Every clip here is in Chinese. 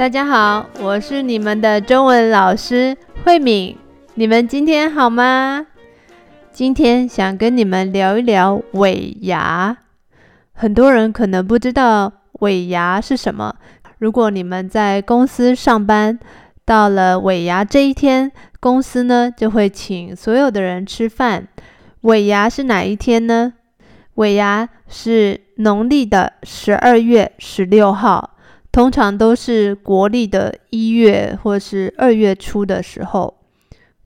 大家好，我是你们的中文老师慧敏。你们今天好吗？今天想跟你们聊一聊尾牙。很多人可能不知道尾牙是什么。如果你们在公司上班，到了尾牙这一天，公司呢就会请所有的人吃饭。尾牙是哪一天呢？尾牙是农历的十二月十六号，通常都是国历的一月或是二月初的时候。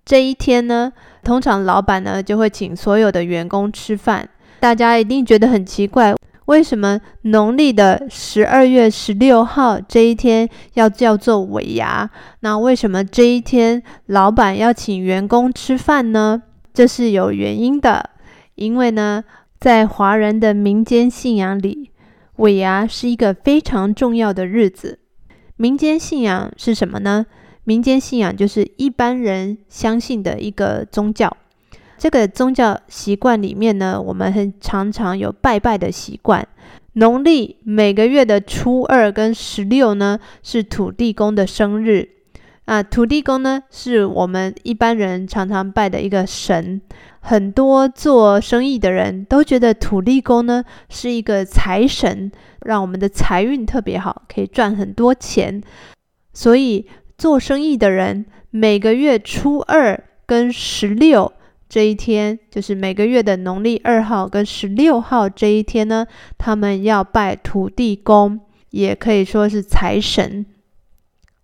这一天呢，通常老板呢就会请所有的员工吃饭。大家一定觉得很奇怪，为什么农历的十二月十六号这一天要叫做尾牙？那为什么这一天老板要请员工吃饭呢？这是有原因的，因为呢，在华人的民间信仰里，尾牙是一个非常重要的日子。民间信仰是什么呢？民间信仰就是一般人相信的一个宗教。这个宗教习惯里面呢，我们很常常有拜拜的习惯。农历每个月的初二跟十六呢，是土地公的生日。啊，土地公呢，是我们一般人常常拜的一个神。很多做生意的人都觉得土地公呢是一个财神，让我们的财运特别好，可以赚很多钱。所以。做生意的人每个月初二跟十六这一天，就是每个月的农历二号跟十六号这一天呢，他们要拜土地公，也可以说是财神。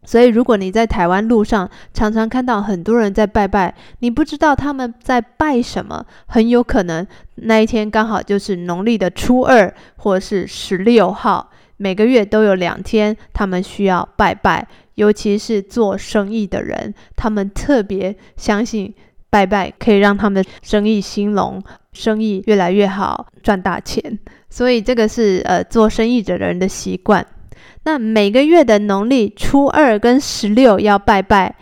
所以，如果你在台湾路上常常看到很多人在拜拜，你不知道他们在拜什么，很有可能那一天刚好就是农历的初二或是十六号。每个月都有两天，他们需要拜拜。尤其是做生意的人，他们特别相信拜拜可以让他们生意兴隆，生意越来越好，赚大钱。所以这个是呃做生意的人的习惯。那每个月的农历初二跟十六要拜拜。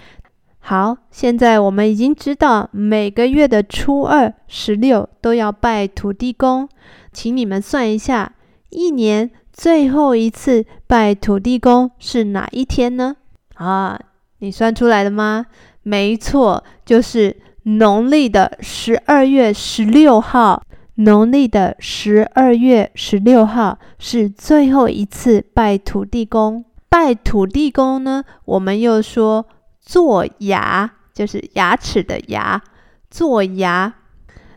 好，现在我们已经知道每个月的初二、十六都要拜土地公，请你们算一下，一年最后一次拜土地公是哪一天呢？啊，你算出来了吗？没错，就是农历的十二月十六号。农历的十二月十六号是最后一次拜土地公。拜土地公呢，我们又说做牙，就是牙齿的牙。做牙，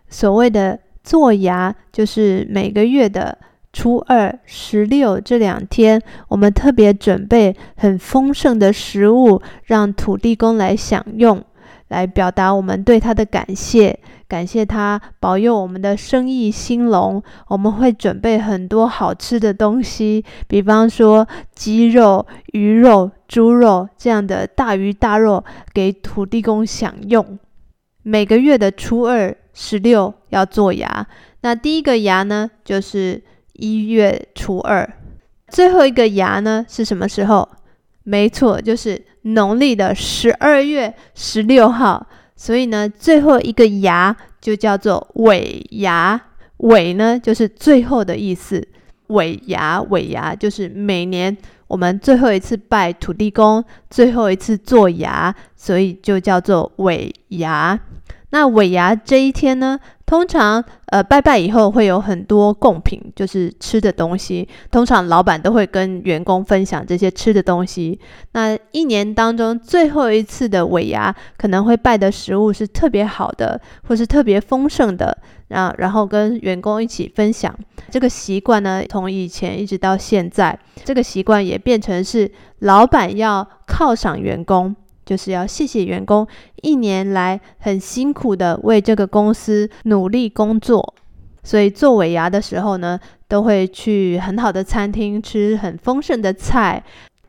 所谓的做牙，就是每个月的。初二、十六这两天，我们特别准备很丰盛的食物，让土地公来享用，来表达我们对他的感谢，感谢他保佑我们的生意兴隆。我们会准备很多好吃的东西，比方说鸡肉、鱼肉、猪肉这样的大鱼大肉给土地公享用。每个月的初二、十六要做牙，那第一个牙呢，就是。一月初二，最后一个牙呢是什么时候？没错，就是农历的十二月十六号。所以呢，最后一个牙就叫做尾牙。尾呢就是最后的意思。尾牙，尾牙就是每年我们最后一次拜土地公，最后一次做牙，所以就叫做尾牙。那尾牙这一天呢，通常呃拜拜以后会有很多贡品，就是吃的东西。通常老板都会跟员工分享这些吃的东西。那一年当中最后一次的尾牙，可能会拜的食物是特别好的，或是特别丰盛的，然后然后跟员工一起分享。这个习惯呢，从以前一直到现在，这个习惯也变成是老板要犒赏员工。就是要谢谢员工一年来很辛苦的为这个公司努力工作，所以做尾牙的时候呢，都会去很好的餐厅吃很丰盛的菜。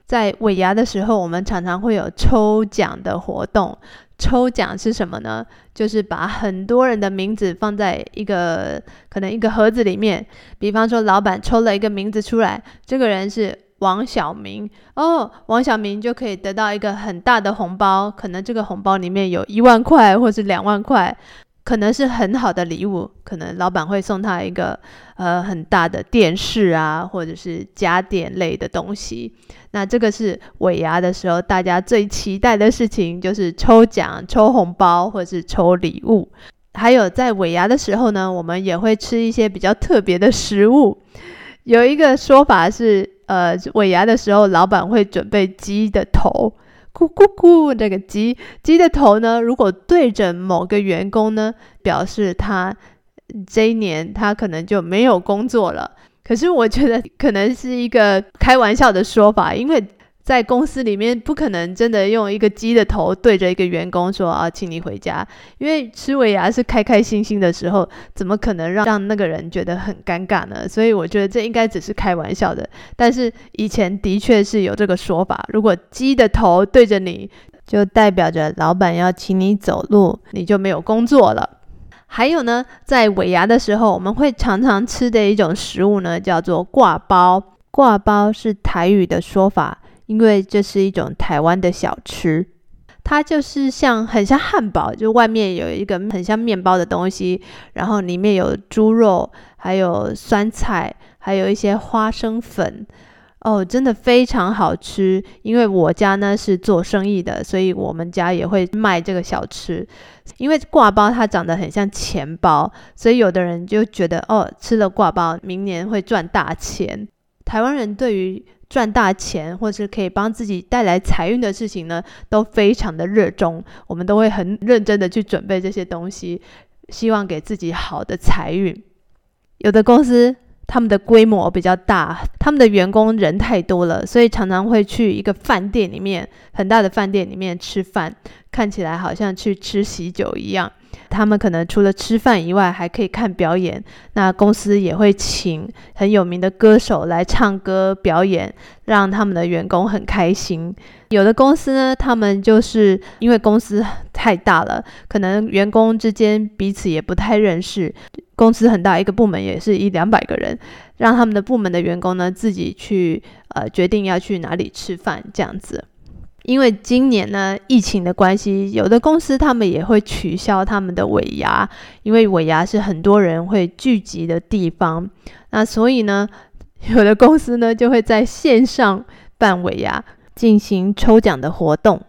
在尾牙的时候，我们常常会有抽奖的活动。抽奖是什么呢？就是把很多人的名字放在一个可能一个盒子里面，比方说老板抽了一个名字出来，这个人是。王小明哦，王小明就可以得到一个很大的红包，可能这个红包里面有一万块或是两万块。可能是很好的礼物，可能老板会送他一个呃很大的电视啊，或者是家电类的东西。那这个是尾牙的时候大家最期待的事情，就是抽奖、抽红包或者是抽礼物。还有在尾牙的时候呢，我们也会吃一些比较特别的食物。有一个说法是，呃，尾牙的时候，老板会准备鸡的头，咕咕咕，这个鸡鸡的头呢，如果对着某个员工呢，表示他这一年他可能就没有工作了。可是我觉得可能是一个开玩笑的说法，因为。在公司里面，不可能真的用一个鸡的头对着一个员工说啊，请你回家。因为吃尾牙是开开心心的时候，怎么可能让让那个人觉得很尴尬呢？所以我觉得这应该只是开玩笑的。但是以前的确是有这个说法，如果鸡的头对着你，就代表着老板要请你走路，你就没有工作了。还有呢，在尾牙的时候，我们会常常吃的一种食物呢，叫做挂包。挂包是台语的说法。因为这是一种台湾的小吃，它就是像很像汉堡，就外面有一个很像面包的东西，然后里面有猪肉，还有酸菜，还有一些花生粉，哦，真的非常好吃。因为我家呢是做生意的，所以我们家也会卖这个小吃。因为挂包它长得很像钱包，所以有的人就觉得哦，吃了挂包，明年会赚大钱。台湾人对于赚大钱，或是可以帮自己带来财运的事情呢，都非常的热衷。我们都会很认真的去准备这些东西，希望给自己好的财运。有的公司他们的规模比较大，他们的员工人太多了，所以常常会去一个饭店里面，很大的饭店里面吃饭，看起来好像去吃喜酒一样。他们可能除了吃饭以外，还可以看表演。那公司也会请很有名的歌手来唱歌表演，让他们的员工很开心。有的公司呢，他们就是因为公司太大了，可能员工之间彼此也不太认识。公司很大，一个部门也是一两百个人，让他们的部门的员工呢，自己去呃决定要去哪里吃饭这样子。因为今年呢，疫情的关系，有的公司他们也会取消他们的尾牙，因为尾牙是很多人会聚集的地方。那所以呢，有的公司呢就会在线上办尾牙，进行抽奖的活动。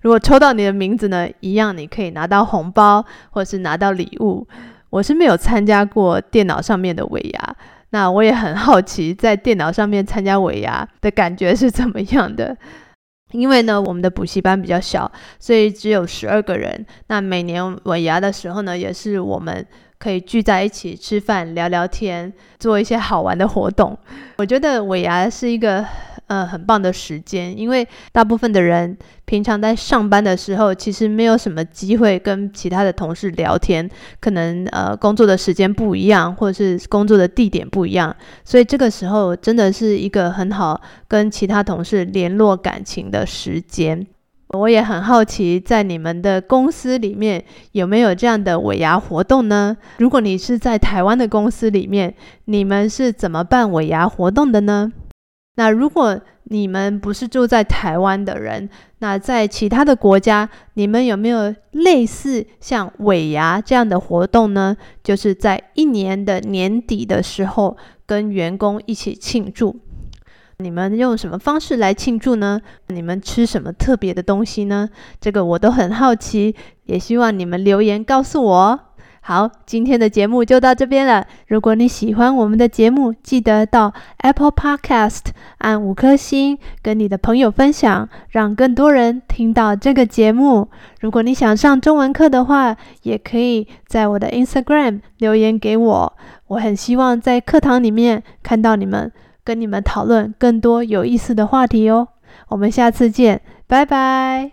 如果抽到你的名字呢，一样你可以拿到红包或是拿到礼物。我是没有参加过电脑上面的尾牙，那我也很好奇，在电脑上面参加尾牙的感觉是怎么样的。因为呢，我们的补习班比较小，所以只有十二个人。那每年尾牙的时候呢，也是我们可以聚在一起吃饭、聊聊天，做一些好玩的活动。我觉得尾牙是一个。呃，很棒的时间，因为大部分的人平常在上班的时候，其实没有什么机会跟其他的同事聊天，可能呃工作的时间不一样，或者是工作的地点不一样，所以这个时候真的是一个很好跟其他同事联络感情的时间。我也很好奇，在你们的公司里面有没有这样的尾牙活动呢？如果你是在台湾的公司里面，你们是怎么办尾牙活动的呢？那如果你们不是住在台湾的人，那在其他的国家，你们有没有类似像尾牙这样的活动呢？就是在一年的年底的时候，跟员工一起庆祝。你们用什么方式来庆祝呢？你们吃什么特别的东西呢？这个我都很好奇，也希望你们留言告诉我。好，今天的节目就到这边了。如果你喜欢我们的节目，记得到 Apple Podcast 按五颗星，跟你的朋友分享，让更多人听到这个节目。如果你想上中文课的话，也可以在我的 Instagram 留言给我。我很希望在课堂里面看到你们，跟你们讨论更多有意思的话题哦。我们下次见，拜拜。